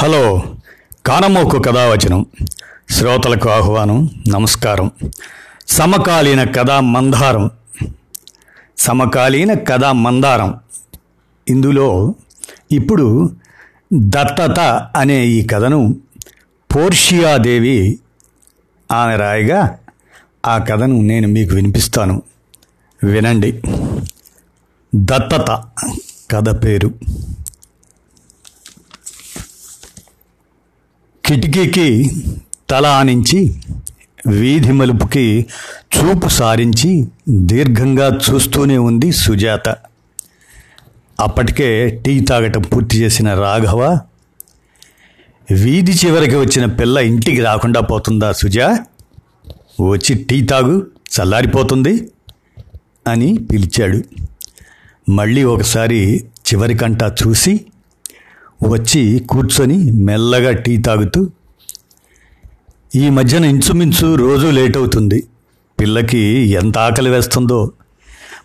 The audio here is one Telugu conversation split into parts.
హలో కానమోకు కథావచనం. శ్రోతలకు ఆహ్వానం నమస్కారం. సమకాలీన కథా మందారం. సమకాలీన కథా మందారం. ఇందులో ఇప్పుడు దత్తత అనే ఈ కథను పోర్షియాదేవి ఆమె రాయిగా ఆ కథను నేను మీకు వినిపిస్తాను. వినండి. దత్తత కథ పేరు. కిటికీకి తల ఆనించి వీధి మలుపుకి చూపు సారించి దీర్ఘంగా చూస్తూనే ఉంది సుజాత. అప్పటికే టీ తాగటం పూర్తి చేసిన రాఘవ వీధి చివరికి వచ్చిన పిల్ల ఇంటికి రాకుండా పోతుందా సుజా? వచ్చి టీ తాగు చల్లారిపోతుంది అని పిలిచాడు. మళ్ళీ ఒకసారి చివరికంటా చూసి వచ్చి కూర్చొని మెల్లగా టీ తాగుతూ ఈ మధ్యన ఇంచుమించు రోజు లేట్ అవుతుంది పిల్లకి ఎంత ఆకలి వేస్తుందో.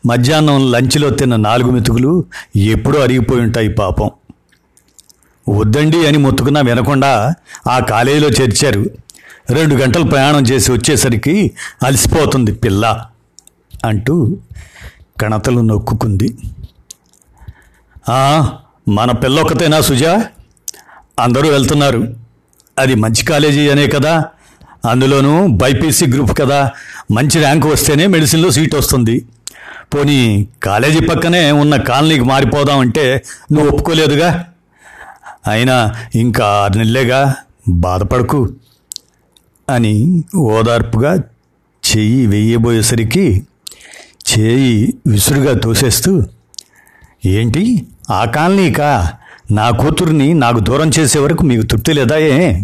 మధ్యాహ్నం లంచ్లో తిన్న నాలుగు మెతుకులు ఎప్పుడూ అరిగిపోయి ఉంటాయి పాపం. వద్దండి అని మొత్తుకున్నా వినకుండా ఆ కాలేజీలో చేర్చారు. రెండు గంటలు ప్రయాణం చేసి వచ్చేసరికి అలసిపోతుంది పిల్ల అంటూ కణతలు నొక్కుకుంది. మన పిల్లొక్కతేనా సుజా? అందరూ వెళ్తున్నారు. అది మంచి కాలేజీ అనే కదా. అందులోనూ బైపీసీ గ్రూప్ కదా. మంచి ర్యాంక్ వస్తేనే మెడిసిన్లో సీట్ వస్తుంది. పోనీ కాలేజీ పక్కనే ఉన్న కాలనీకి మారిపోదామంటే నువ్వు ఒప్పుకోలేదుగా? అయినా ఇంకా ఆరు నెలలేగా? బాధపడకు. అని ఓదార్పుగా చెయ్యి వెయ్యబోయేసరికి చేయి విసురుగా తోసేస్తూ ఏంటి? ఆ కాలనీకా నా కూతుర్ని నాకు దూరం చేసే వరకు మీకు తృప్తి లేదా ఏ?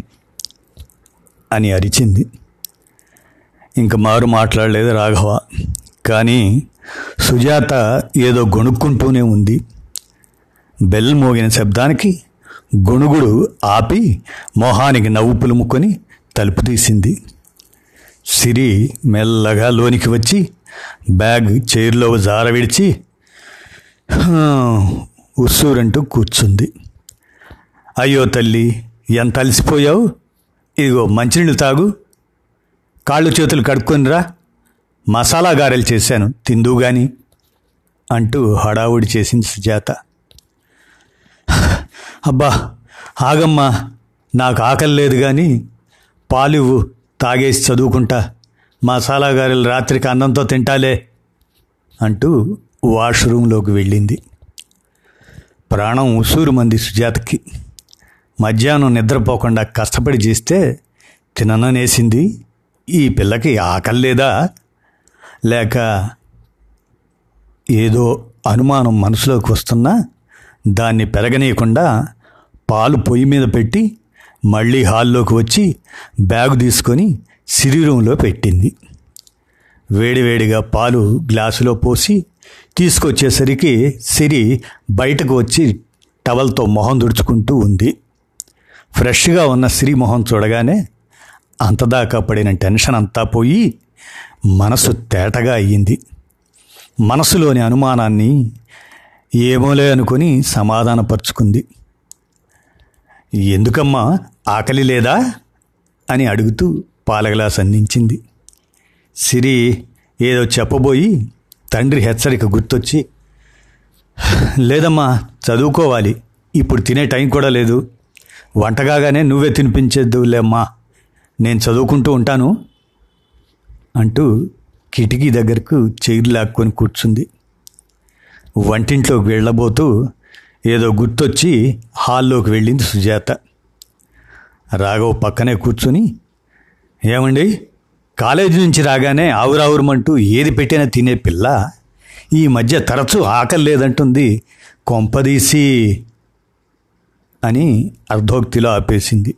అని అరిచింది. ఇంక మారు మాట్లాడలేదు రాఘవ. కానీ సుజాత ఏదో గొణుక్కుంటూనే ఉంది. బెల్ మోగిన శబ్దానికి గొణుగుడు ఆపి మొహానికి నవ్వు పులుముకొని తలుపు తీసింది. సిరి మెల్లగా లోనికి వచ్చి బ్యాగ్ చైర్లో జార విడిచి ఉస్సూరంటూ కూర్చుంది. అయ్యో తల్లి ఎంత అలసిపోయావు? ఇదిగో మంచినీళ్ళు తాగు. కాళ్ళు చేతులు కడుక్కొనిరా మసాలా గారెలు చేశాను తిందువు గాని అంటూ హడావుడి చేసింది సుజాత. అబ్బా ఆగమ్మా నాకు ఆకలి లేదు కానీ పాలివ్వు తాగేసి చదువుకుంటా. మసాలా గారెలు రాత్రికి అన్నంతో తింటాలే అంటూ వాష్రూమ్లోకి వెళ్ళింది. ప్రాణం ఉసూరు మంది సుజాతకి. మధ్యాహ్నం నిద్రపోకుండా కష్టపడి చేస్తే తినననేసింది ఈ పిల్లకి ఆకలి లేదా? లేక ఏదో అనుమానం మనసులోకి వస్తున్నా దాన్ని పెరగనీయకుండా పాలు పొయ్యి మీద పెట్టి మళ్ళీ హాల్లోకి వచ్చి బ్యాగు తీసుకొని శరీరంలో పెట్టింది. వేడివేడిగా పాలు గ్లాసులో పోసి తీసుకొచ్చేసరికి సిరి బయటకు వచ్చి టవల్తో మొహం దుడుచుకుంటూ ఉంది. ఫ్రెష్గా ఉన్న సిరి మొహం చూడగానే అంతదాకా పడిన టెన్షన్ అంతా పోయి మనసు తేటగా అయ్యింది. మనసులోని అనుమానాన్ని ఏమోలే అనుకుని సమాధానపరుచుకుంది. ఎందుకమ్మా ఆకలి లేదా? అని అడుగుతూ పాలగ్లాస్ అందించింది. సిరి ఏదో చెప్పబోయి తండ్రి హెచ్చరిక గుర్తొచ్చి లేదమ్మా చదువుకోవాలి. ఇప్పుడు తినే టైం కూడా లేదు. వంటగానే నువ్వే తినిపించేద్దులేమ్మా నేను చదువుకుంటూ ఉంటాను. అంటూ కిటికీ దగ్గరకు చైర్ లాక్కొని కూర్చుంది. వంటింట్లోకి వెళ్ళబోతూ ఏదో గుర్తొచ్చి హాల్లోకి వెళ్ళింది సుజాత. రాఘవ్ పక్కనే కూర్చుని ఏమండి కాలేజీ నుంచి రాగానే ఆవురావురమంటూ ఏది పెట్టినా తినే పిల్ల ఈ మధ్య తరచూ ఆకలి లేదంటుంది కొంపదీసి అని అర్ధోక్తిలో ఆపేసింది.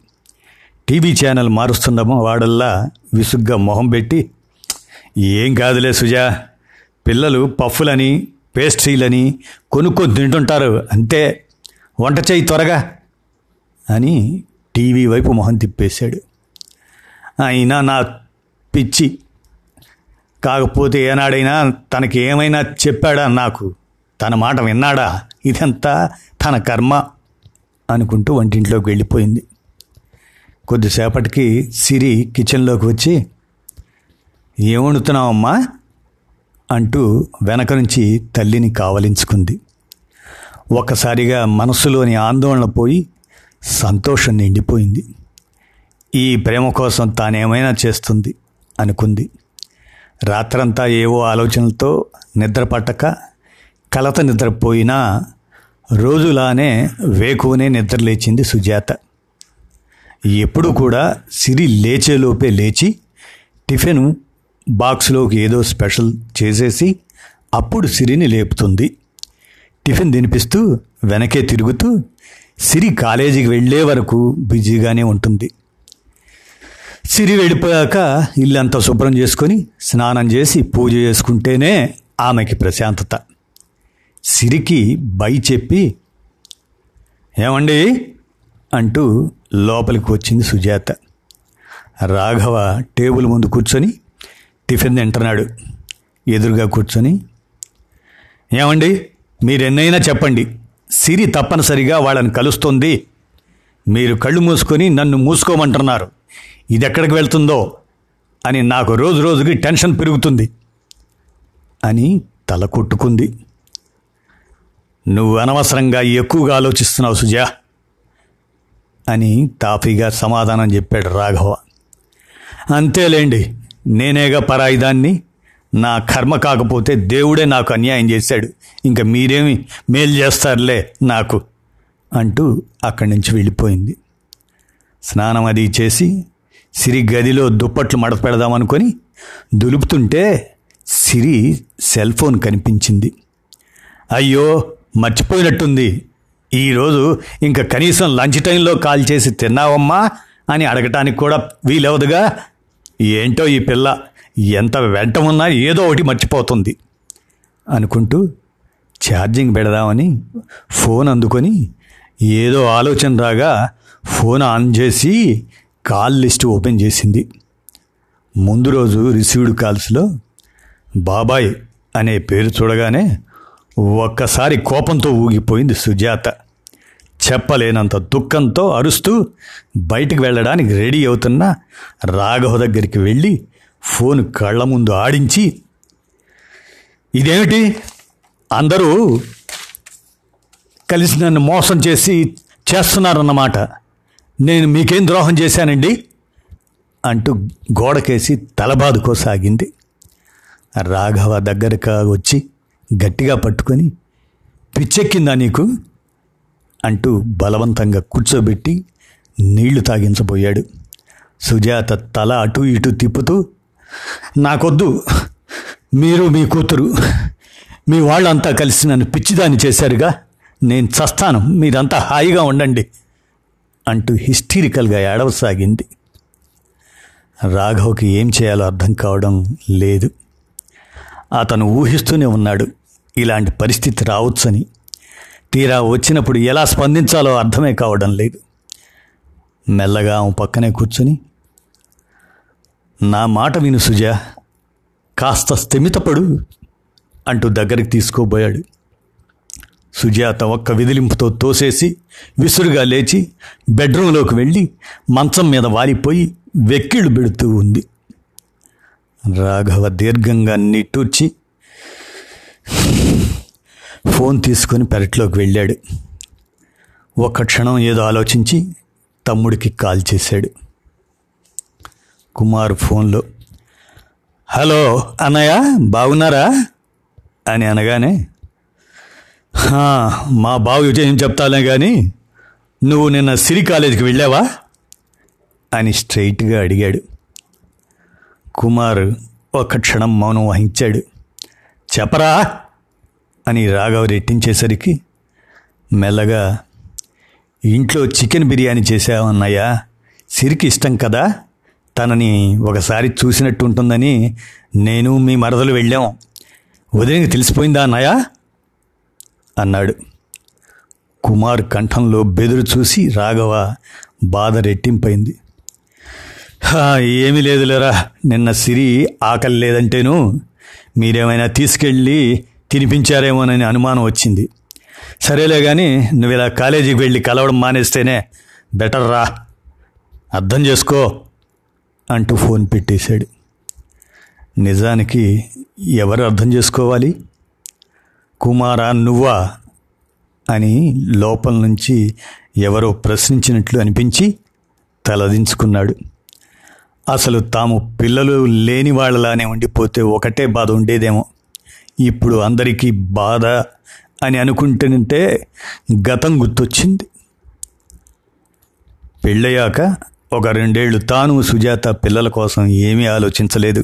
టీవీ ఛానల్ మారుస్తుండమో వాడల్లా విసుగ్గా మొహం పెట్టి. ఏం కాదులే సుజా పిల్లలు పఫ్ఫులని పేస్ట్రీలని కొనుక్కొని తింటుంటారు అంతే. వంట చేయి త్వరగా అని టీవీ వైపు మొహం తిప్పేశాడు. అయినా నా పిచ్చి. కాకపోతే ఏనాడైనా తనకి ఏమైనా చెప్పాడా నాకు? తన మాట విన్నాడా? ఇదంతా తన కర్మ అనుకుంటూ వంటింట్లోకి వెళ్ళిపోయింది. కొద్దిసేపటికి సిరి కిచెన్లోకి వచ్చి ఏమొండుతున్నావమ్మా? అంటూ వెనక నుంచి తల్లిని కావలించుకుంది. ఒక్కసారిగా మనసులోని ఆందోళన పోయి సంతోషం నిండిపోయింది. ఈ ప్రేమ కోసం తానేమైనా చేస్తుంది? అనుకుంది. రాత్రంతా ఏవో ఆలోచనలతో నిద్ర పట్టక కలత నిద్రపోయినా రోజులానే వేకువనే నిద్రలేచింది సుజాత. ఎప్పుడు కూడా సిరి లేచేలోపే లేచి టిఫిన్ బాక్స్లోకి ఏదో స్పెషల్ చేసేసి అప్పుడు సిరిని లేపుతుంది. టిఫిన్ తినిపిస్తూ వెనకే తిరుగుతూ సిరి కాలేజీకి వెళ్ళే వరకు బిజీగానే ఉంటుంది. సిరి వెళ్ళిపోయాక ఇల్లంతా శుభ్రం చేసుకొని స్నానం చేసి పూజ చేసుకుంటేనే ఆమెకి ప్రశాంతత. సిరికి బై చెప్పి ఏమండి? అంటూ లోపలికి వచ్చింది సుజాత. రాఘవ టేబుల్ ముందు కూర్చొని టిఫిన్ తింటున్నాడు. ఎదురుగా కూర్చొని ఏమండి? మీరెన్నైనా చెప్పండి. సిరి తప్పనిసరిగా వాళ్ళని కలుస్తుంది. మీరు కళ్ళు మూసుకొని నన్ను మూసుకోమంటున్నారు. ఇది ఎక్కడికి వెళ్తుందో అని నాకు రోజు రోజుకి టెన్షన్ పెరుగుతుంది అని తల కొట్టుకుంది. నువ్వు అనవసరంగా ఎక్కువగా ఆలోచిస్తున్నావు సుజా అని తాఫీగా సమాధానం చెప్పాడు రాఘవ. అంతేలేండి నేనేగా పరాయిదాన్ని నా కర్మ కాకపోతే దేవుడే నాకు అన్యాయం చేశాడు ఇంకా మీరేమి మేలు చేస్తారులే నాకు అంటూ అక్కడి నుంచి వెళ్ళిపోయింది. స్నానం అది చేసి సిరి గదిలో దుప్పట్లు మడత పెడదామనుకొని దులుపుతుంటే సిరి సెల్ ఫోన్ కనిపించింది. అయ్యో మర్చిపోయినట్టుంది. ఈరోజు ఇంకా కనీసం లంచ్ టైంలో కాల్ చేసి తిన్నావమ్మా అని అడగటానికి కూడా వీలవదుగా? ఏంటో ఈ పిల్ల ఎంత వెంట ఉన్నా ఏదో ఒకటి మర్చిపోతుంది అనుకుంటూ ఛార్జింగ్ పెడదామని ఫోన్ అందుకొని ఏదో ఆలోచన రాగా ఫోన్ ఆన్ చేసి కాల్ లిస్ట్ ఓపెన్ చేసింది. ముందు రోజు రిసీవ్డ్ కాల్స్లో బాబాయ్ అనే పేరు చూడగానే ఒక్కసారి కోపంతో ఊగిపోయింది సుజాత. చెప్పలేనంత దుఃఖంతో అరుస్తూ బయటికి వెళ్ళడానికి రెడీ అవుతున్న రాఘవ దగ్గరికి వెళ్ళి ఫోన్ కళ్ళ ముందు ఆడించి ఇదేమిటి? అందరూ కలిసి నన్ను మోసం చేసి చేస్తున్నారన్నమాట. నేను మీకేం ద్రోహం చేశానండి? అంటూ గోడకేసి తలబాదుకోసాగింది. రాఘవ దగ్గరకు వచ్చి గట్టిగా పట్టుకొని పిచ్చెక్కిందా నీకు? అంటూ బలవంతంగా కూర్చోబెట్టి నీళ్ళు తాగించబోయాడు. సుజాత తల అటు ఇటు తిప్పుతూ నాకొద్దు. మీరు మీ కూతురు మీ వాళ్ళంతా కలిసి నన్ను పిచ్చిదాన్ని చేశారుగా. నేను చస్తాను. మీరంతా హాయిగా ఉండండి. అంటూ హిస్టీరికల్గా ఏడవసాగింది. రాఘవ్కి ఏం చేయాలో అర్థం కావడం లేదు. అతను ఊహిస్తూనే ఉన్నాడు ఇలాంటి పరిస్థితి రావచ్చని. తీరా వచ్చినప్పుడు ఎలా స్పందించాలో అర్థమే కావడం లేదు. మెల్లగా ఆమె పక్కనే కూర్చుని నా మాట విను సుజా కాస్త స్థిమితపడు అంటూ దగ్గరికి తీసుకోబోయాడు. సుజాత ఒక్క విదిలింపుతో తోసేసి విసురుగా లేచి బెడ్రూంలోకి వెళ్ళి మంచం మీద వాలిపోయి వెక్కిళ్ళు పెడుతూ ఉంది. రాఘవ దీర్ఘంగా నిట్టూర్చి ఫోన్ తీసుకొని పెరట్లోకి వెళ్ళాడు. ఒక్క క్షణం ఏదో ఆలోచించి తమ్ముడికి కాల్ చేశాడు. కుమార్ ఫోన్లో హలో అన్నయ్య బాగున్నారా? అని అనగానే మా బావి విజయం చెప్తాలే కానీ నువ్వు నిన్న సిరి కాలేజీకి వెళ్ళావా? అని స్ట్రైట్గా అడిగాడు. కుమార్ ఒక క్షణం మౌనం వహించాడు. చెప్పరా? అని రాఘవ రెట్టించేసరికి మెల్లగా ఇంట్లో చికెన్ బిర్యానీ చేసావన్నయ్యా సిరికి ఇష్టం కదా. తనని ఒకసారి చూసినట్టు ఉంటుందని నేను మీ మరదలు వెళ్ళాం. ఉదయం తెలిసిపోయిందా అన్నయ్య? అన్నాడు. కుమార్ కంఠంలో బెదురు చూసి రాఘవ బాధ రెట్టింపైంది ఏమీ లేదులేరా నిన్న సిరి ఆకలి లేదంటేను మీరేమైనా తీసుకెళ్ళి తినిపించారేమోనని అనుమానం వచ్చింది. సరేలే కానీ నువ్వు ఇలా కాలేజీకి వెళ్ళి కలవడం మానేస్తేనే బెటర్ రా అర్థం చేసుకో అంటూ ఫోన్ పెట్టేశాడు. నిజానికి ఎవరు అర్థం చేసుకోవాలి? కుమారా నువ్వా? అని లోపల నుంచి ఎవరో ప్రశ్నించినట్లు అనిపించి తలదించుకున్నాడు. అసలు తాము పిల్లలు లేని వాళ్ళలానే ఉండిపోతే ఒకటే బాధ ఉండేదేమో. ఇప్పుడు అందరికీ బాధ అని అనుకుంటుంటే గతం గుర్తొచ్చింది. పెళ్ళయ్యాక ఒక రెండేళ్ళు తాను సుజాత పిల్లల కోసం ఏమీ ఆలోచించలేదు.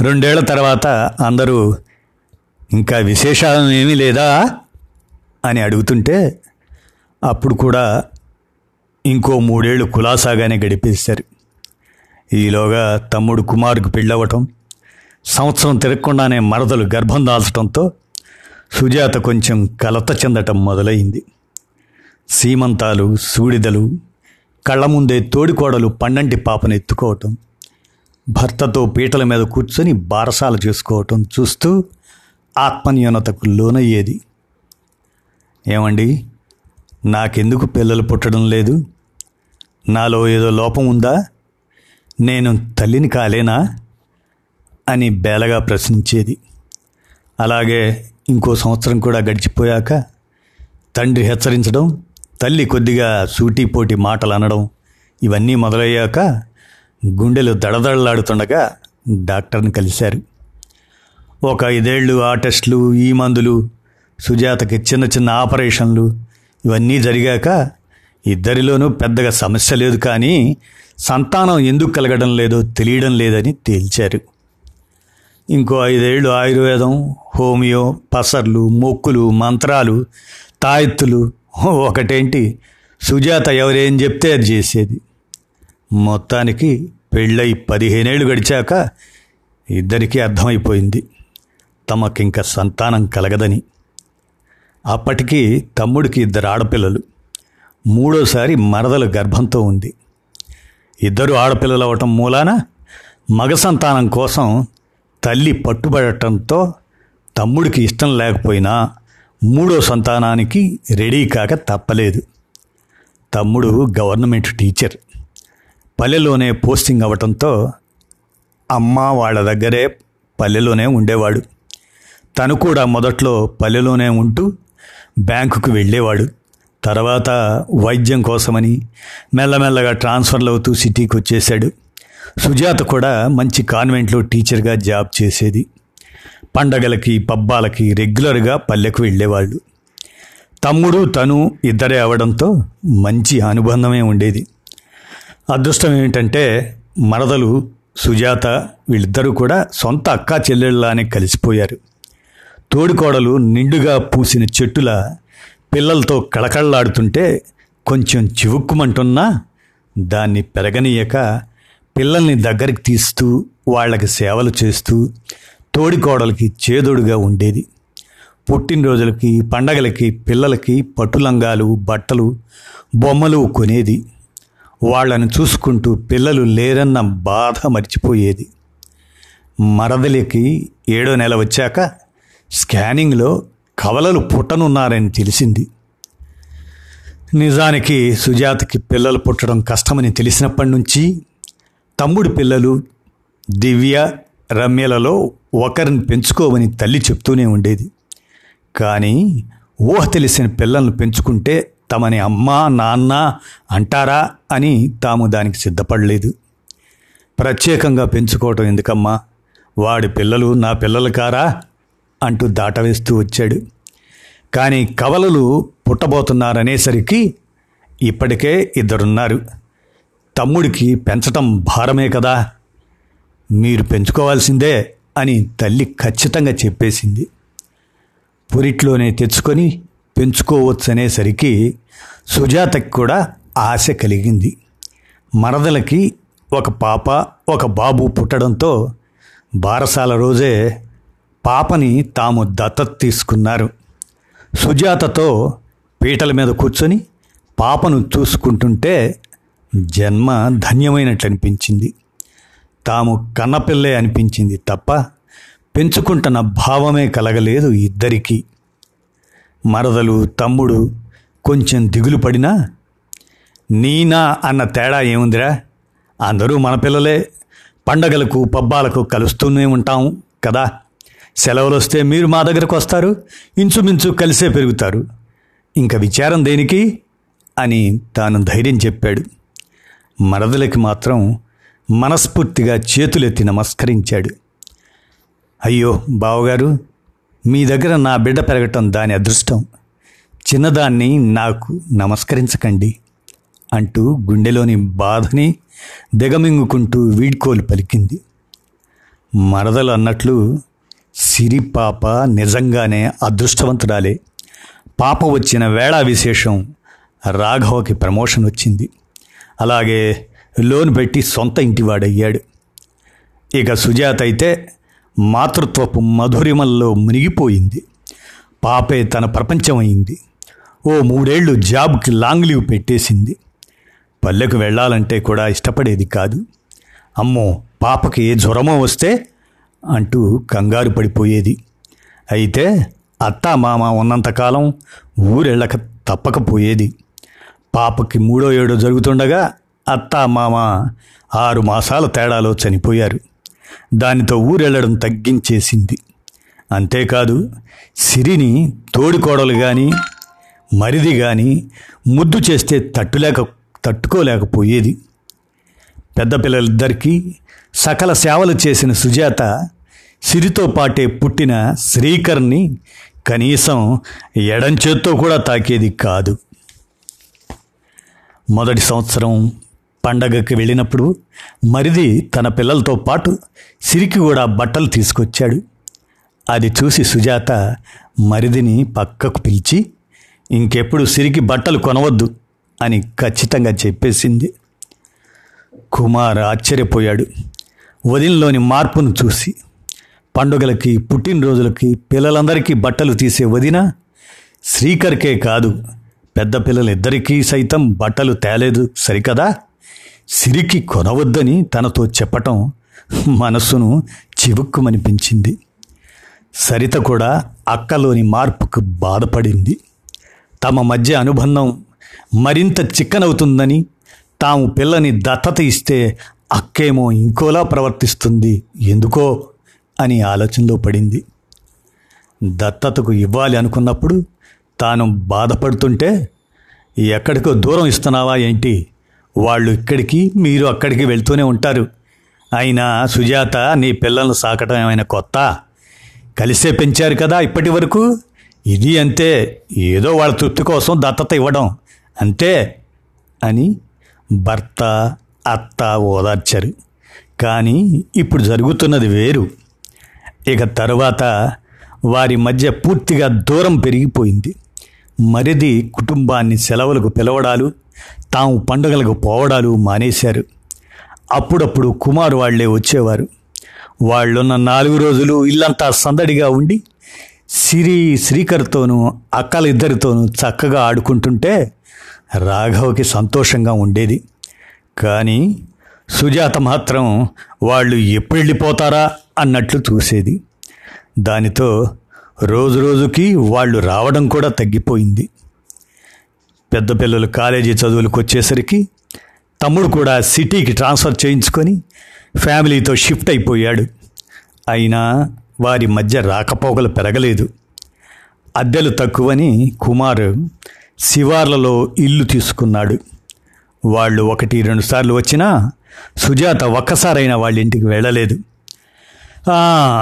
రెండేళ్ళ తర్వాత అందరూ ఇంకా విశేషాలు ఏమీ లేదా? అని అడుగుతుంటే అప్పుడు కూడా ఇంకో మూడేళ్ళు కులాసాగానే గడిపేశారు. ఈలోగా తమ్ముడు కుమారుకు పెళ్ళవటం సంవత్సరం తిరగకుండానే మరదలు గర్భం దాల్చడంతో సుజాత కొంచెం కలత చెందటం మొదలైంది. సీమంతాలు సూడిదలు కళ్ళ ముందే తోడికోడలు పండంటి పాపను ఎత్తుకోవటం భర్తతో పీటల మీద కూర్చొని బారసాల చేసుకోవటం చూస్తూ ఆత్మన్యూనతకు లోనయ్యేది? ఏమండి? నాకెందుకు పిల్లలు పుట్టడం లేదు? నాలో ఏదో లోపం ఉందా? నేను తల్లిని కాలేనా? అని బేలగా ప్రశ్నించేది. అలాగే ఇంకో సంవత్సరం కూడా గడిచిపోయాక తండ్రి హెచ్చరించడం తల్లి కొద్దిగా సూటిపోటి మాటలు అనడం ఇవన్నీ మొదలయ్యాక గుండెలు దడదడలాడుతుండగా డాక్టర్ని కలిశారు. ఒక ఐదేళ్ళు ఆ టెస్టులు ఈ మందులు సుజాతకి చిన్న చిన్న ఆపరేషన్లు ఇవన్నీ జరిగాక ఇద్దరిలోనూ పెద్దగా సమస్య లేదు కానీ సంతానం ఎందుకు కలగడం లేదో తెలియడం లేదని తేల్చారు. ఇంకో ఐదేళ్ళు ఆయుర్వేదం హోమియో పసర్లు మొక్కులు మంత్రాలు తాయెత్తులు ఒకటేంటి? సుజాత ఎవరేం చెప్తే అది చేసేది. మొత్తానికి పెళ్ళై పదిహేనేళ్ళు గడిచాక ఇద్దరికీ అర్థమైపోయింది. తమకింక సంతానం కలగదని. అప్పటికి తమ్ముడికి ఇద్దరు ఆడపిల్లలు. మూడోసారి మరదల గర్భంతో ఉంది. ఇద్దరు ఆడపిల్లలు అవటం మూలాన మగ సంతానం కోసం తల్లి పట్టుబడటంతో తమ్ముడికి ఇష్టం లేకపోయినా మూడో సంతానానికి రెడీ కాక తప్పలేదు. తమ్ముడు గవర్నమెంట్ టీచర్. పల్లెలోనే పోస్టింగ్ అవ్వటంతో అమ్మ వాళ్ళ దగ్గరే పల్లెలోనే ఉండేవాడు. తను కూడా మొదట్లో పల్లెలోనే ఉంటూ బ్యాంకుకు వెళ్ళేవాడు. తర్వాత వైద్యం కోసమని మెల్లమెల్లగా ట్రాన్స్ఫర్లు అవుతూ సిటీకి వచ్చేశాడు. సుజాత కూడా మంచి కాన్వెంట్లో టీచర్గా జాబ్ చేసేది. పండగలకి పబ్బాలకి రెగ్యులర్గా పల్లెకు వెళ్ళేవాళ్ళు. తమ్ముడు తను ఇద్దరే అవడంతో మంచి అనుబంధమే ఉండేది. అదృష్టం ఏమిటంటే మరదలు సుజాత వీళ్ళిద్దరూ కూడా సొంత అక్కా చెల్లెళ్ళలానే కలిసిపోయారు. తోడికోడలు నిండుగా పూసిన చెట్టుల పిల్లలతో కళకళలాడుతుంటే కొంచెం చివుక్కుమంటున్నా దాన్ని పెరగనీయక పిల్లల్ని దగ్గరికి తీస్తూ వాళ్ళకి సేవలు చేస్తూ తోడికోడలకి చేదోడుగా ఉండేది. పుట్టినరోజులకి పండగలకి పిల్లలకి పట్టులంగాలు బట్టలు బొమ్మలు కొనేది. వాళ్ళని చూసుకుంటూ పిల్లలు లేరన్న బాధ మర్చిపోయేది. మరదలికి ఏడో నెల వచ్చాక స్కానింగ్లో కవలలు పుట్టనున్నారని తెలిసింది. నిజానికి సుజాతకి పిల్లలు పుట్టడం కష్టమని తెలిసినప్పటి నుంచి తమ్ముడి పిల్లలు దివ్య రమ్యలలో ఒకరిని పెంచుకోవని తల్లి చెప్తూనే ఉండేది. కానీ ఊహ తెలిసిన పిల్లలను పెంచుకుంటే తమని అమ్మ నాన్న అంటారా అని తాము దానికి సిద్ధపడలేదు. ప్రత్యేకంగా పెంచుకోవటం ఎందుకమ్మా? వాడి పిల్లలు నా పిల్లలు కారా? అంటూ దాటవేస్తూ వచ్చాడు. కానీ కవలలు పుట్టబోతున్నారనేసరికి ఇప్పటికే ఇద్దరున్నారు. తమ్ముడికి పెంచటం భారమే కదా. మీరు పెంచుకోవాల్సిందే అని తల్లి ఖచ్చితంగా చెప్పేసింది. పురిట్లోనే తెచ్చుకొని పెంచుకోవచ్చనేసరికి సుజాతకి కూడా ఆశ కలిగింది. మరదలకి ఒక పాప ఒక బాబు పుట్టడంతో బారసాల రోజే పాపని తాము దత్తత తీసుకున్నారు. సుజాతతో పీటల మీద కూర్చొని పాపను చూసుకుంటుంటే జన్మ ధన్యమైనట్లు అనిపించింది. తాము కన్నపిల్లే అనిపించింది తప్ప పెంచుకుంటున్న భావమే కలగలేదు ఇద్దరికీ. మరదలు తమ్ముడు కొంచెం దిగులు పడినా నీనా అన్న తేడా ఏముందిరా? అందరూ మన పిల్లలే. పండగలకు పబ్బాలకు కలుస్తూనే ఉంటాం కదా? సెలవులు వస్తే మీరు మా దగ్గరకు వస్తారు ఇంచుమించు కలిసే పెరుగుతారు. ఇంకా విచారం దేనికి? అని తాను ధైర్యం చెప్పాడు. మరదలకి మాత్రం మనస్ఫూర్తిగా చేతులెత్తి నమస్కరించాడు. అయ్యో బావగారు మీ దగ్గర నా బిడ్డ పెరగటం దాని అదృష్టం. చిన్నదాన్ని నాకు నమస్కరించకండి అంటూ గుండెలోని బాధని దిగమింగుకుంటూ వీడ్కోలు పలికింది. మరదలు అన్నట్లు సిరి పాప నిజంగానే అదృష్టవంతురాలే. పాప వచ్చిన వేళ విశేషం రాఘవకి ప్రమోషన్ వచ్చింది. అలాగే లోన్ పెట్టి సొంత ఇంటివాడయ్యాడు ఇక సుజాత అయితే మాతృత్వపు మధురిమల్లో మునిగిపోయింది. పాపే తన ప్రపంచమైంది. ఓ మూడేళ్ళు జాబ్కి లాంగ్ లీవ్ పెట్టేసింది. పల్లెకు వెళ్ళాలంటే కూడా ఇష్టపడేది కాదు. అమ్మో పాపకి ఏ జ్వరమో వస్తే అంటూ కంగారు పడిపోయేది. అయితే అత్తా మామ ఉన్నంతకాలం ఊరెళ్ళక తప్పకపోయేది. పాపకి మూడో ఏడో జరుగుతుండగా అత్తా మామ ఆరు మాసాల తేడాలో చనిపోయారు. దానితో ఊరెళ్ళడం తగ్గించేసింది. అంతేకాదు సిరిని తోడికోడలు కానీ మరిది కానీ ముద్దు చేస్తే తట్టులేక తట్టుకోలేకపోయేది. పెద్ద పిల్లలిద్దరికీ సకల సేవలు చేసిన సుజాత సిరితో పాటే పుట్టిన శ్రీకర్ని కనీసం ఎడంచేత్తో కూడా తాకేది కాదు. మొదటి సంవత్సరం పండగకి వెళ్ళినప్పుడు మరిది తన పిల్లలతో పాటు సిరికి కూడా బట్టలు తీసుకొచ్చాడు. అది చూసి సుజాత మరిదిని పక్కకు పిలిచి ఇంకెప్పుడు సిరికి బట్టలు కొనవద్దు అని ఖచ్చితంగా చెప్పేసింది. కుమార్ ఆశ్చర్యపోయాడు. వదినలోని మార్పును చూసి పండుగలకి పుట్టినరోజులకి పిల్లలందరికీ బట్టలు తీసే వదిన శ్రీకర్కే కాదు పెద్ద పిల్లలిద్దరికీ సైతం బట్టలు తేలేదు సరికదా? సిరికి కొనవద్దని తనతో చెప్పటం మనస్సును చివుక్కుమనిపించింది. సరిత కూడా అక్కలోని మార్పుకు బాధపడింది. తమ మధ్య అనుబంధం మరింత చిక్కనవుతుందని తాము పిల్లని దత్తత ఇస్తే అక్కేమో ఇంకోలా ప్రవర్తిస్తుంది. ఎందుకో? అని ఆలోచనలో పడింది. దత్తతకు ఇవ్వాలి అనుకున్నప్పుడు తాను బాధపడుతుంటే ఎక్కడికో దూరం ఇస్తున్నావా ఏంటి? వాళ్ళు ఇక్కడికి మీరు అక్కడికి వెళ్తూనే ఉంటారు. అయినా సుజాత నీ పిల్లలను సాకటం ఏమైనా కొత్త? కలిసే పెంచారు కదా ఇప్పటి వరకు? ఇది అంతే. ఏదో వాళ్ళ తృప్తి కోసం దత్తత ఇవ్వడం. అంతే. అని భర్త అత్త ఓదార్చారు కానీ ఇప్పుడు జరుగుతున్నది వేరు. ఇక తరువాత వారి మధ్య పూర్తిగా దూరం పెరిగిపోయింది. మరిది కుటుంబాన్ని సెలవులకు పిలవడాలు తాము పండుగలకు పోవడాలు మానేశారు. అప్పుడప్పుడు కుమారు వాళ్ళే వచ్చేవారు. వాళ్ళున్న నాలుగు రోజులు ఇల్లంతా సందడిగా ఉండి సిరి శ్రీకర్తోనూ అక్కలిద్దరితోనూ చక్కగా ఆడుకుంటుంటే రాఘవకి సంతోషంగా ఉండేది. కానీ సుజాత మాత్రం వాళ్ళు ఎప్పుడు వెళ్ళిపోతారా అన్నట్లు చూసేది. దానితో రోజు రోజుకి వాళ్ళు రావడం కూడా తగ్గిపోయింది. పెద్ద పిల్లలు కాలేజీ చదువులకు వచ్చేసరికి తమ్ముడు కూడా సిటీకి ట్రాన్స్ఫర్ చేయించుకొని ఫ్యామిలీతో షిఫ్ట్ అయిపోయాడు. అయినా వారి మధ్య రాకపోకలు పెరగలేదు. అద్దెలు తక్కువని కుమారు శివార్లలో ఇల్లు తీసుకున్నాడు. వాళ్ళు ఒకటి రెండు సార్లు వచ్చినా సుజాత ఒక్కసారైనా వాళ్ళ ఇంటికి వెళ్ళలేదు.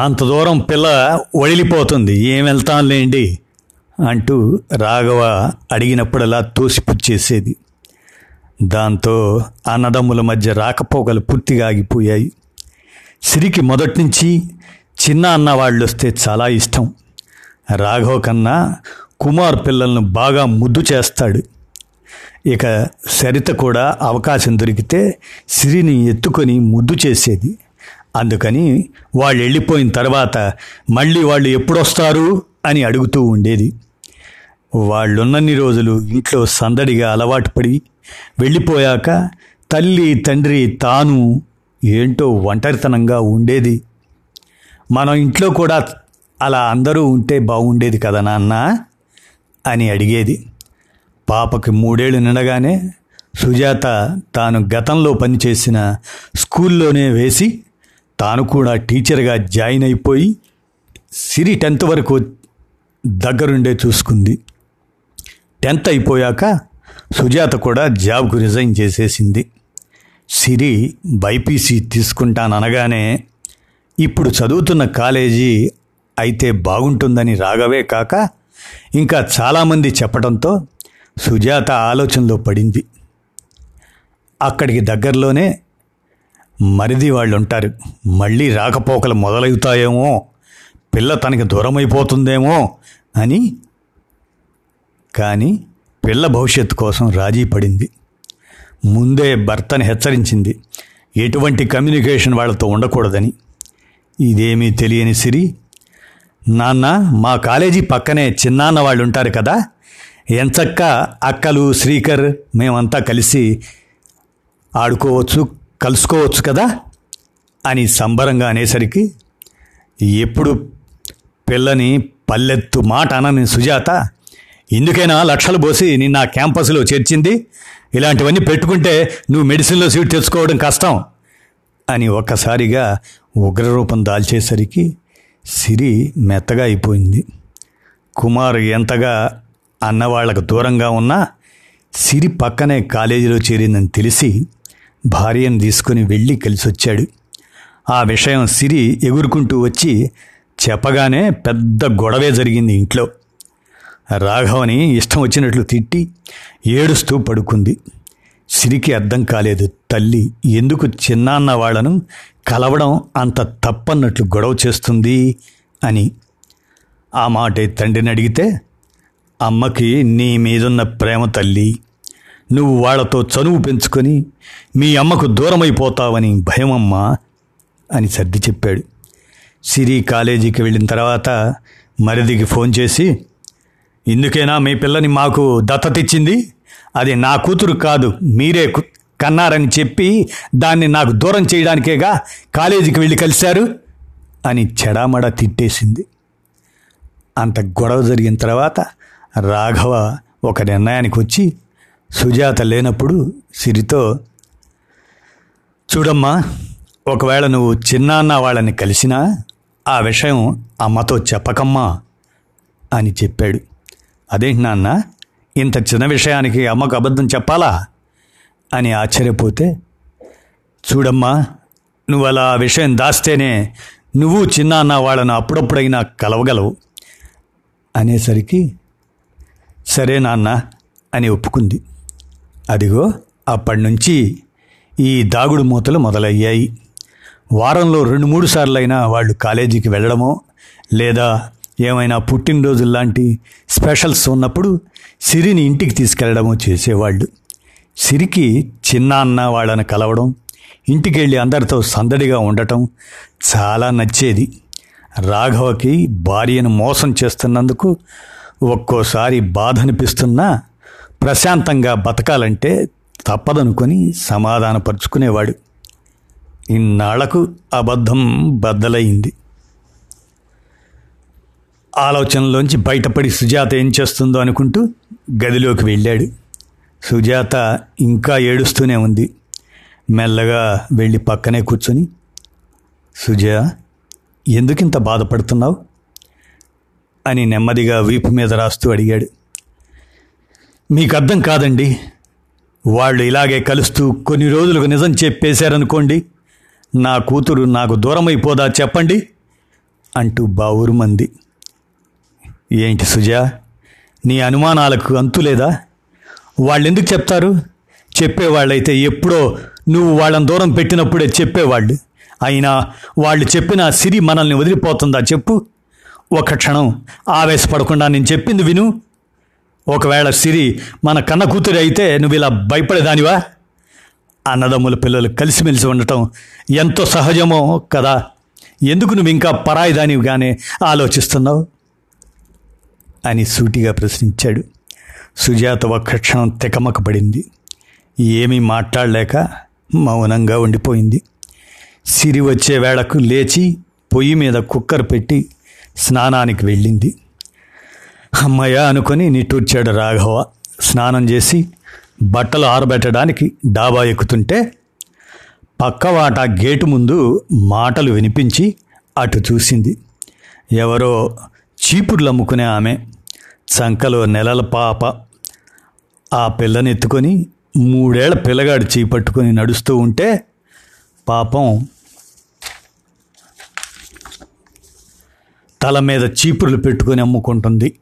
అంత దూరం పిల్ల వడిలిపోతుంది ఏం వెళ్తాంలేండి అంటూ రాఘవ అడిగినప్పుడలా తోసిపుచ్చేసేది. దాంతో అన్నదమ్ముల మధ్య రాకపోకలు పూర్తిగా ఆగిపోయాయి. సిరికి మొదట్నుంచి చిన్న అన్న వాళ్ళు వస్తే చాలా ఇష్టం. రాఘవ కన్నా కుమార్ పిల్లలను బాగా ముద్దు చేస్తాడు. ఇక సరిత కూడా అవకాశం దొరికితే సిరిని ఎత్తుకొని ముద్దు చేసేది. అందుకని వాళ్ళు వెళ్ళిపోయిన తర్వాత మళ్ళీ వాళ్ళు ఎప్పుడొస్తారు అని అడుగుతూ ఉండేది. వాళ్ళున్నన్ని రోజులు ఇంట్లో సందడిగా అలవాటు పడి వెళ్ళిపోయాక తల్లి తండ్రి తాను ఏంటో ఒంటరితనంగా ఉండేది. మనం ఇంట్లో కూడా అలా అందరూ ఉంటే బాగుండేది కదా నాన్న అని అడిగేది. పాపకి మూడేళ్ళు నిండగానే సుజాత తాను గతంలో పనిచేసిన స్కూల్లోనే వేసి తాను కూడా టీచర్గా జాయిన్ అయిపోయి సిరి టెన్త్ వరకు దగ్గరుండే చూసుకుంది. టెన్త్ అయిపోయాక సుజాత కూడా జాబ్కు రిజైన్ చేసేసింది. సిరి బైపీసీ తీసుకుంటాననగానే ఇప్పుడు చదువుతున్న కాలేజీ అయితే బాగుంటుందని రాగవే కాక ఇంకా చాలామంది చెప్పడంతో సుజాత ఆలోచనలో పడింది. అక్కడికి దగ్గరలోనే మరిది వాళ్ళు ఉంటారు మళ్ళీ రాకపోకలు మొదలవుతాయేమో పిల్ల తనకి దూరమైపోతుందేమో అని. కానీ పిల్ల భవిష్యత్తు కోసం రాజీ పడింది. ముందే భర్తని హెచ్చరించింది. ఎటువంటి కమ్యూనికేషన్ వాళ్ళతో ఉండకూడదని. ఇదేమీ తెలియని సిరి నాన్న మా కాలేజీ పక్కనే చిన్నాన్న వాళ్ళు ఉంటారు కదా ఎంచక్క అక్కలు శ్రీకర్ మేమంతా కలిసి ఆడుకోవచ్చు కలుసుకోవచ్చు కదా? అని సంబరంగా అనేసరికి ఎప్పుడు పిల్లని పల్లెత్తు మాట అనని సుజాత ఇందుకైనా లక్షలు పోసి నిన్న క్యాంపస్లో చేర్చింది ఇలాంటివన్నీ పెట్టుకుంటే నువ్వు మెడిసిన్లో సీట్ తెచ్చుకోవడం కష్టం అని ఒక్కసారిగా ఉగ్రరూపం దాల్చేసరికి సిరి మెత్తగా అయిపోయింది. కుమార్ ఎంతగా అన్నవాళ్ళకు దూరంగా ఉన్నా సిరి పక్కనే కాలేజీలో చేరిందని తెలిసి భార్యను తీసుకుని వెళ్ళి కలిసొచ్చాడు. ఆ విషయం సిరి ఎగురుకుంటూ వచ్చి చెప్పగానే పెద్ద గొడవే జరిగింది ఇంట్లో. రాఘవని ఇష్టం వచ్చినట్లు తిట్టి ఏడుస్తూ పడుకుంది. సిరికి అర్థం కాలేదు తల్లి ఎందుకు చిన్నాన్న వాళ్ళను కలవడం అంత తప్పన్నట్లు గొడవ చేస్తుంది? అని. ఆ మాటే తండ్రిని అడిగితే అమ్మకి నీ మీదున్న ప్రేమ తల్లి నువ్వు వాళ్ళతో చనువు పెంచుకొని మీ అమ్మకు దూరమైపోతావని భయమమ్మా అని సర్ది చెప్పాడు. సిరి కాలేజీకి వెళ్ళిన తర్వాత మరిదికి ఫోన్ చేసి ఇందుకేనా మీ పిల్లని మాకు దత్తతిచ్చింది అది నా కూతురు కాదు మీరే కన్నారని చెప్పి దాన్ని నాకు దూరం చేయడానికేగా కాలేజీకి వెళ్ళి కలిశారు? అని చెడామడ తిట్టేసింది. అంత గొడవ జరిగిన తర్వాత రాఘవ ఒక నిర్ణయానికి వచ్చి సుజాత లేనప్పుడు సిరితో చూడమ్మా ఒకవేళ నువ్వు చిన్నాన్న వాళ్ళని కలిసినా ఆ విషయం అమ్మతో చెప్పకమ్మా అని చెప్పాడు. అదేంటి నాన్న ఇంత చిన్న విషయానికి అమ్మకు అబద్ధం చెప్పాలా? అని ఆశ్చర్యపోతే చూడమ్మా నువ్వు అలా విషయం దాస్తేనే నువ్వు చిన్నాన్న వాళ్ళను అప్పుడప్పుడైనా కలవగలవు అనేసరికి సరే నాన్న అని ఒప్పుకుంది. అదిగో అప్పటి నుంచి ఈ దాగుడు మూతలు మొదలయ్యాయి. వారంలో రెండు మూడు సార్లైనా వాళ్ళు కాలేజీకి వెళ్ళడమో లేదా ఏమైనా పుట్టినరోజుల్లాంటి స్పెషల్స్ ఉన్నప్పుడు సిరిని ఇంటికి తీసుకెళ్ళడమో చేసేవాళ్ళు. సిరికి చిన్న అన్న వాళ్ళని కలవడం ఇంటికి వెళ్ళి అందరితో సందడిగా ఉండటం చాలా నచ్చేది. రాఘవకి భార్యను మోసం చేస్తున్నందుకు ఒక్కోసారి బాధ అనిపిస్తున్నా ప్రశాంతంగా బతకాలంటే తప్పదనుకొని సమాధానపరుచుకునేవాడు. ఇన్నాళ్ళకు అబద్ధం బద్దలయింది ఆలోచనలోంచి బయటపడి సుజాత ఏం చేస్తుందో అనుకుంటూ గదిలోకి వెళ్ళాడు. సుజాత ఇంకా ఏడుస్తూనే ఉంది. మెల్లగా వెళ్ళి పక్కనే కూర్చొని సుజా ఎందుకింత బాధపడుతున్నావు? అని నెమ్మదిగా వీపు మీద రాస్తూ అడిగాడు. మీకు అర్థం కాదండి. వాళ్ళు ఇలాగే కలుస్తూ కొన్ని రోజులకు నిజం చెప్పేశారనుకోండి నా కూతురు నాకు దూరమైపోదా చెప్పండి? అంటూ బావురుమంది. ఏంటి సుజా నీ అనుమానాలకు అంతులేదా వాళ్ళు ఎందుకు చెప్తారు? చెప్పేవాళ్ళైతే ఎప్పుడో నువ్వు వాళ్ళని దూరం పెట్టినప్పుడే చెప్పేవాళ్ళు. అయినా వాళ్ళు చెప్పిన సిరి మనల్ని వదిలిపోతుందా చెప్పు. ఒక క్షణం ఆవేశపడకుండా నేను చెప్పింది విను. ఒకవేళ సిరి మన కన్న కూతురి అయితే నువ్వు ఇలా భయపడేదానివా? అన్నదమ్ముల పిల్లలు కలిసిమెలిసి ఉండటం ఎంతో సహజమో కదా? ఎందుకు నువ్వు ఇంకా పరాయిదానివిగానే ఆలోచిస్తున్నావు? అని సూటిగా ప్రశ్నించాడు. సుజాత ఒక్క క్షణం తెకమకపడింది ఏమీ మాట్లాడలేక మౌనంగా ఉండిపోయింది. సిరి వచ్చే వేళకు లేచి పొయ్యి మీద కుక్కర్ పెట్టి స్నానానికి వెళ్ళింది. అమ్మయ్య అనుకొని నిట్టూర్చాడు రాఘవ. స్నానం చేసి బట్టలు ఆరబెట్టడానికి డాబా ఎక్కుతుంటే పక్కవాట గేటు ముందు మాటలు వినిపించి అటు చూసింది. ఎవరో చీపుర్లు అమ్ముకునే ఆమె. చంకలో నెలల పాప. ఆ పిల్లనెత్తుకొని మూడేళ్ళ పిల్లగాడు చీపట్టుకొని నడుస్తూ ఉంటే పాపం తల మీద చీపుర్లు పెట్టుకొని అమ్ముకుంటుంది.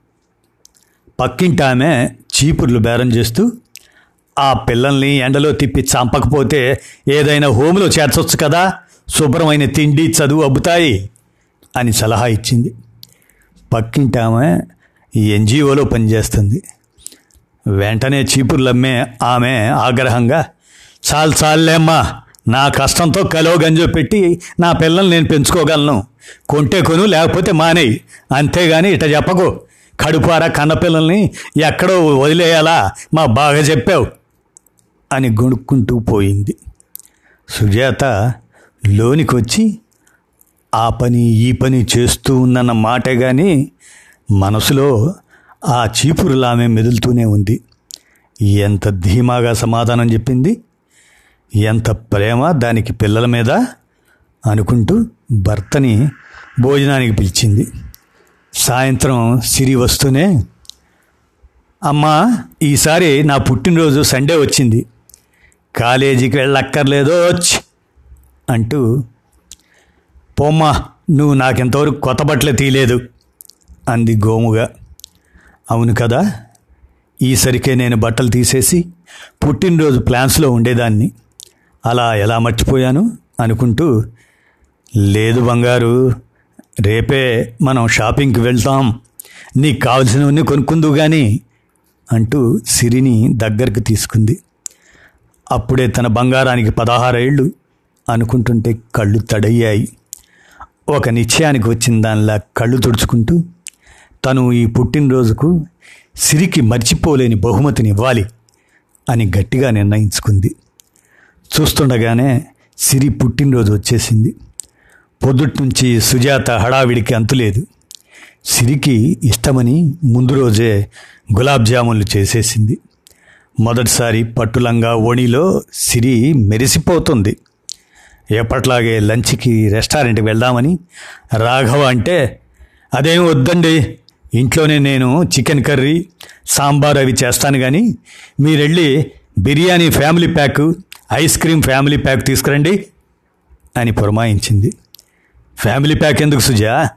పక్కింటి ఆమె చీపుర్లు బేరం చేస్తూ ఆ పిల్లల్ని ఎండలో తిప్పి చంపకపోతే ఏదైనా హోములో చేర్చొచ్చు కదా శుభ్రమైన తిండి చదువు అబ్బుతాయి అని సలహా ఇచ్చింది. పక్కింటి ఆమె ఎన్జిఓలో పనిచేస్తుంది. వెంటనే చీపుర్లు అమ్మే ఆమె ఆగ్రహంగా చాలు చాలులేమ్మా నా కష్టంతో కలో గంజో పెట్టి నా పిల్లల్ని నేను పెంచుకోగలను. కొంటే కొను లేకపోతే మానేయి. అంతేగాని ఇట చెప్పకు కడుపారా కన్నపిల్లల్ని ఎక్కడో వదిలేయాలా? మా బాగా చెప్పావు. అని గొణుక్కుంటూ పోయింది. సుజాత లోనికి వచ్చి ఆ పని ఈ పని చేస్తూ ఉందన్న మాటే కానీ మనసులో ఆ చీపురులామె మెదులుతూనే ఉంది. ఎంత ధీమాగా సమాధానం చెప్పింది? ఎంత ప్రేమ దానికి పిల్లల మీద? అనుకుంటూ భర్తని భోజనానికి పిలిచింది. సాయంత్రం సిరి వస్తూనే అమ్మా ఈసారి నా పుట్టినరోజు సండే వచ్చింది. కాలేజీకి వెళ్ళక్కర్లేదో అంటూ పోమ్మా నువ్వు నాకెంతవరకు కొత్త బట్టలే తీయలేదు అంది గోముగా. అవును కదా ఈసరికే నేను బట్టలు తీసేసి పుట్టినరోజు ప్లాన్స్లో ఉండేదాన్ని. అలా ఎలా మర్చిపోయాను? అనుకుంటూ లేదు బంగారు రేపే మనం షాపింగ్కి వెళ్తాం. నీకు కావలసినవన్నీ కొనుక్కుందు కానీ అంటూ సిరిని దగ్గరికి తీసుకుంది. అప్పుడే తన బంగారానికి పదహారేళ్ళు అనుకుంటుంటే కళ్ళు తడయ్యాయి. ఒక నిశ్చయానికి వచ్చిన దానిలా కళ్ళు తుడుచుకుంటూ తను ఈ పుట్టినరోజుకు సిరికి మర్చిపోలేని బహుమతిని ఇవ్వాలి అని గట్టిగా నిర్ణయించుకుంది. చూస్తుండగానే సిరి పుట్టినరోజు వచ్చేసింది. పొద్దుట్నుంచి సుజాత హడావిడికి అంతులేదు. సిరికి ఇష్టమని ముందు రోజే గులాబ్ జామున్లు చేసేసింది. మొదటిసారి పట్టులంగా ఓణిలో సిరి మెరిసిపోతుంది. ఎప్పట్లాగే లంచ్కి రెస్టారెంట్కి వెళ్దామని రాఘవ అంటే అదేం వద్దండి ఇంట్లోనే నేను చికెన్ కర్రీ సాంబార్ అవి చేస్తాను కానీ మీరెళ్ళి biryani family pack ice cream family pack తీసుకురండి అని పురమాయించింది. ఫ్యామిలీ ప్యాక్ ఎందుకు సుజా?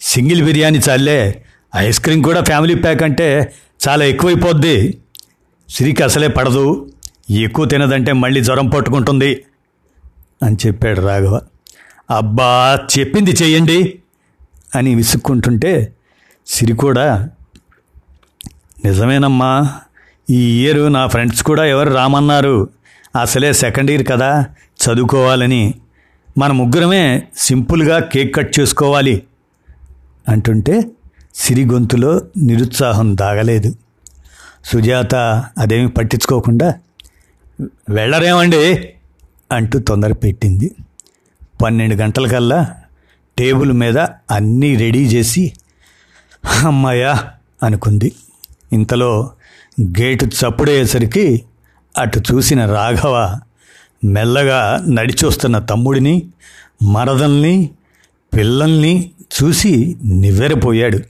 సింగిల్ బిర్యానీ చాలే ఐస్ క్రీమ్ కూడా ఫ్యామిలీ ప్యాక్ అంటే చాలా ఎక్కువైపోద్ది. సిరికి అసలే పడదు. ఎక్కువ తినదంటే మళ్ళీ జ్వరం పట్టుకుంటుంది అని చెప్పాడు రాఘవ. అబ్బా చెప్పింది చేయండి అని విసుక్కుంటుంటే సిరి కూడా నిజమేనమ్మా ఈ ఇయర్ నా ఫ్రెండ్స్ కూడా ఎవరు రామన్నారు. అసలే సెకండ్ ఇయర్ కదా చదువుకోవాలని. మన ముగ్గురమే సింపుల్గా కేక్ కట్ చేసుకోవాలి అంటుంటే సిరి గొంతులో నిరుత్సాహం దాగలేదు. సుజాత అదేమి పట్టించుకోకుండా వెళ్ళరేమండి అంటూ తొందర పెట్టింది. పన్నెండు గంటలకల్లా టేబుల్ మీద అన్నీ రెడీ చేసి అమ్మాయా అనుకుంది. ఇంతలో గేటు చప్పుడయ్యేసరికి అటు చూసిన రాఘవ మెల్లగా నడిచొస్తున్న తమ్ముడిని మరదల్ని పిల్లల్ని చూసి నివ్వెరపోయాడు.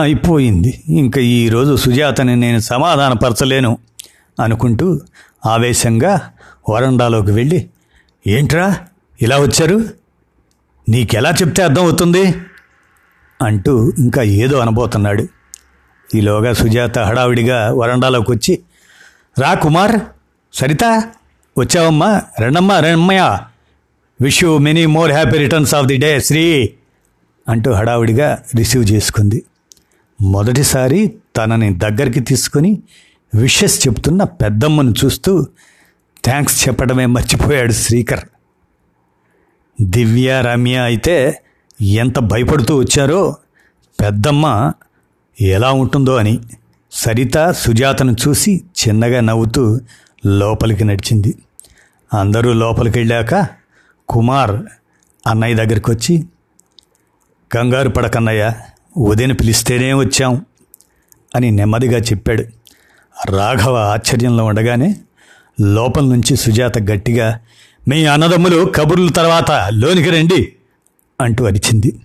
అయిపోయింది. ఇంకా ఈరోజు సుజాతని నేను సమాధానపరచలేను అనుకుంటూ ఆవేశంగా వరండాలోకి వెళ్ళి ఏంట్రా ఇలా వచ్చారు? నీకెలా చెప్తే అర్థమవుతుంది? అంటూ ఇంకా ఏదో అనబోతున్నాడు. ఈలోగా సుజాత హడావిడిగా వరండాలోకి వచ్చి రా కుమార్ సరిత వచ్చావమ్మా? రెండమ్మా రెండమ్మయ్య wish you many more happy returns of the day Sri అంటూ హడావిడిగా రిసీవ్ చేసుకుంది. మొదటిసారి తనని దగ్గరికి తీసుకొని విషెస్ చెప్తున్న పెద్దమ్మను చూస్తూ థ్యాంక్స్ చెప్పడమే మర్చిపోయాడు శ్రీకర్. దివ్య రమ్య అయితే ఎంత భయపడుతూ వచ్చారో పెద్దమ్మ ఎలా ఉంటుందో అని సరిత సుజాతను చూసి చిన్నగా నవ్వుతూ లోపలికి నడిచింది. అందరూ లోపలికి వెళ్ళాక కుమార్ అన్నయ్య దగ్గరికి వచ్చి కంగారు పడకన్నయ్య ఉదయం పిలిస్తేనే వచ్చాం అని నెమ్మదిగా చెప్పాడు. రాఘవ ఆశ్చర్యంలో ఉండగానే లోపల నుంచి సుజాత గట్టిగా మీ అన్నదమ్ములు కబుర్ల తర్వాత లోనికి రండి అంటూ అరిచింది.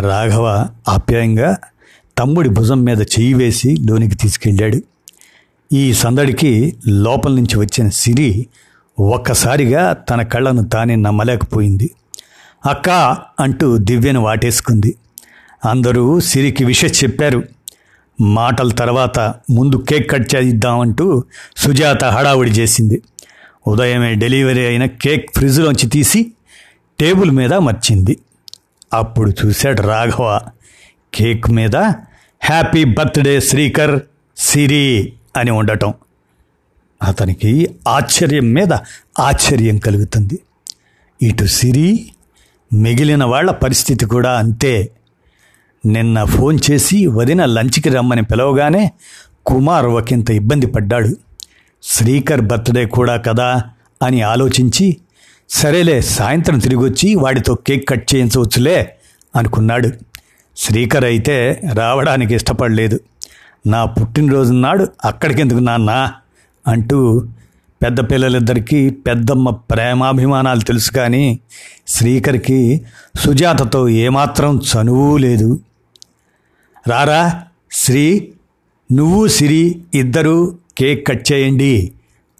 రాఘవ ఆప్యాయంగా తమ్ముడి భుజం మీద చెయ్యి వేసి లోనికి తీసుకెళ్ళాడు. ఈ సందడికి లోపల నుంచి వచ్చిన సిరి ఒక్కసారిగా తన కళ్ళను తానే నమ్మలేకపోయింది. అక్క అంటూ దివ్యను వాటేసుకుంది. అందరూ సిరికి విష చెప్పారు. మాటల తర్వాత ముందు కేక్ కట్ చేద్దామంటూ సుజాత హడావుడి చేసింది. ఉదయమే డెలివరీ అయిన కేక్ ఫ్రిడ్జ్లోంచి తీసి టేబుల్ మీద మర్చింది. అప్పుడు చూశాడు రాఘవ. కేక్ మీద హ్యాపీ బర్త్డే శ్రీకర్ సిరి అని ఉండటం. అతనికి ఆశ్చర్యం మీద ఆశ్చర్యం కలుగుతుంది. ఇటు సిరి మిగిలిన వాళ్ళ పరిస్థితి కూడా అంతే. నిన్న ఫోన్ చేసి వదిన లంచ్కి రమ్మని పిలవగానే కుమార్ ఒకంత ఇబ్బంది పడ్డాడు. శ్రీకర్ బర్త్డే కూడా కదా అని ఆలోచించి సరేలే సాయంత్రం తిరిగొచ్చి వాడితో కేక్ కట్ చేయించవచ్చులే అనుకున్నాడు. శ్రీకర్ అయితే రావడానికి ఇష్టపడలేదు. నా పుట్టినరోజు నాడు అక్కడికెందుకు నాన్న? అంటూ పెద్ద పిల్లలిద్దరికీ పెద్దమ్మ ప్రేమాభిమానాలు తెలుసు కానీ శ్రీకర్కి సుజాతతో ఏమాత్రం చనువు లేదు. రారా శ్రీ నువ్వు సిరి ఇద్దరూ కేక్ కట్ చేయండి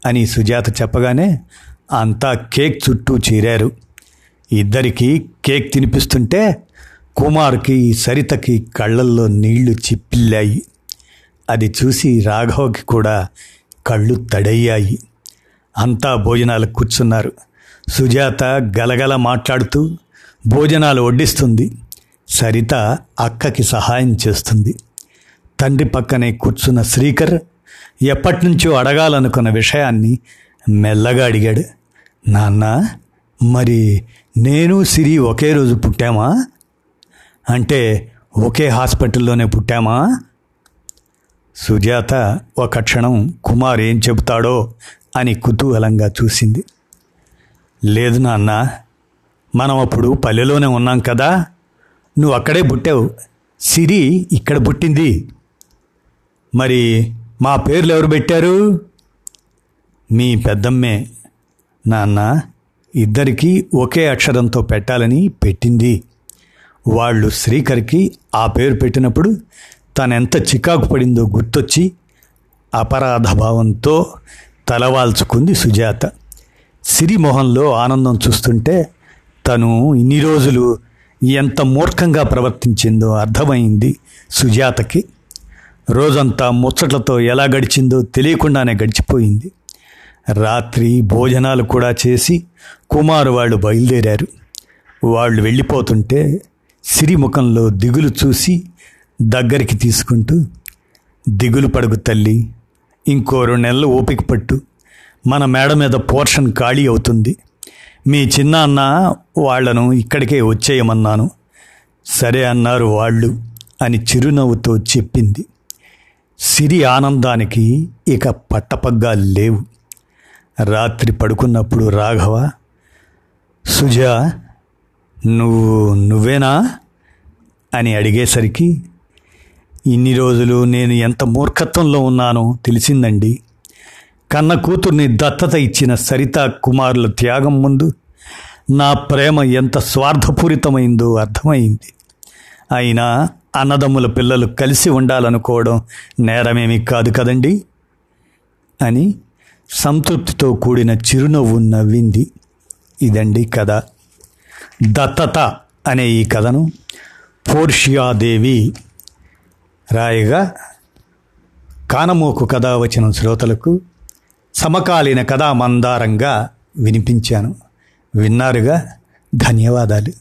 అని సుజాత చెప్పగానే అంతా కేక్ చుట్టూ చేరారు. ఇద్దరికి కేక్ తినిపిస్తుంటే కుమార్కి సరితకి కళ్ళల్లో నీళ్ళు చిప్పిల్లాయి. అది చూసి రాఘవకి కూడా కళ్ళు తడయ్యాయి. అంతా భోజనాలకు కూర్చున్నారు. సుజాత గలగల మాట్లాడుతూ భోజనాలు వడ్డిస్తుంది. సరిత అక్కకి సహాయం చేస్తుంది. తండ్రి పక్కనే కూర్చున్న శ్రీకర్ ఎప్పటినుంచో అడగాలనుకున్న విషయాన్ని మెల్లగా అడిగాడు. నాన్న మరి నేను సిరి ఒకే రోజు పుట్టామా? అంటే ఒకే హాస్పిటల్లోనే పుట్టామా? సుజాత ఒక క్షణం కుమార్ ఏం చెబుతాడో అని కుతూహలంగా చూసింది. లేదు నాన్న మనం అప్పుడు పల్లెలోనే ఉన్నాం కదా నువ్వు అక్కడే పుట్టావు సిరి ఇక్కడ పుట్టింది. మరి మా పేర్లు ఎవరు పెట్టారు? మీ పెద్దమ్మే నాన్న ఇద్దరికీ ఒకే అక్షరంతో పెట్టాలని పెట్టింది. వాళ్ళు శ్రీకర్కి ఆ పేరు పెట్టినప్పుడు తనెంత చికాకు పడిందో గుర్తొచ్చి అపరాధ భావంతో తలవాల్చుకుంది సుజాత. సిరిమోహన్లో ఆనందం చూస్తుంటే తను ఇన్ని రోజులు ఎంత మూర్ఖంగా ప్రవర్తించిందో అర్థమైంది సుజాతకి. రోజంతా ముచ్చట్లతో ఎలా గడిచిందో తెలియకుండానే గడిచిపోయింది. రాత్రి భోజనాలు కూడా చేసి కుమారు వాళ్ళు బయలుదేరారు. వాళ్ళు వెళ్ళిపోతుంటే సిరిముఖంలో దిగులు చూసి దగ్గరికి తీసుకుంటూ దిగులు పడుగు తల్లి ఇంకో రెండు నెలలు ఓపిక పట్టు. మన మేడ మీద పోర్షన్ ఖాళీ అవుతుంది. మీ చిన్న అన్న వాళ్ళను ఇక్కడికే వచ్చేయమన్నాను. సరే అన్నారు వాళ్ళు అని చిరునవ్వుతో చెప్పింది. సిరి ఆనందానికి ఇక పట్టపగ్గా లేవు. రాత్రి పడుకున్నప్పుడు రాఘవ సుజా నువ్వు నువ్వేనా అని అడిగేసరికి ఇన్ని రోజులు నేను ఎంత మూర్ఖత్వంలో ఉన్నానో తెలిసిందండి. కన్న కూతుర్ని దత్తత ఇచ్చిన సరిత కుమారుల త్యాగం ముందు నా ప్రేమ ఎంత స్వార్థపూరితమైందో అర్థమైంది. అయినా అన్నదమ్ముల పిల్లలు కలిసి ఉండాలనుకోవడం నేరమేమీ కాదు కదండి? అని సంతృప్తితో కూడిన చిరునవ్వు నవ్వింది. ఇదండి కథ. దత్తత అనే ఈ కథను పోర్షియాదేవి రాయగా కానమోకు కథ వచ్చిన శ్రోతలకు సమకాలీన కథా మందారంగా వినిపించాను. విన్నారుగా ధన్యవాదాలు.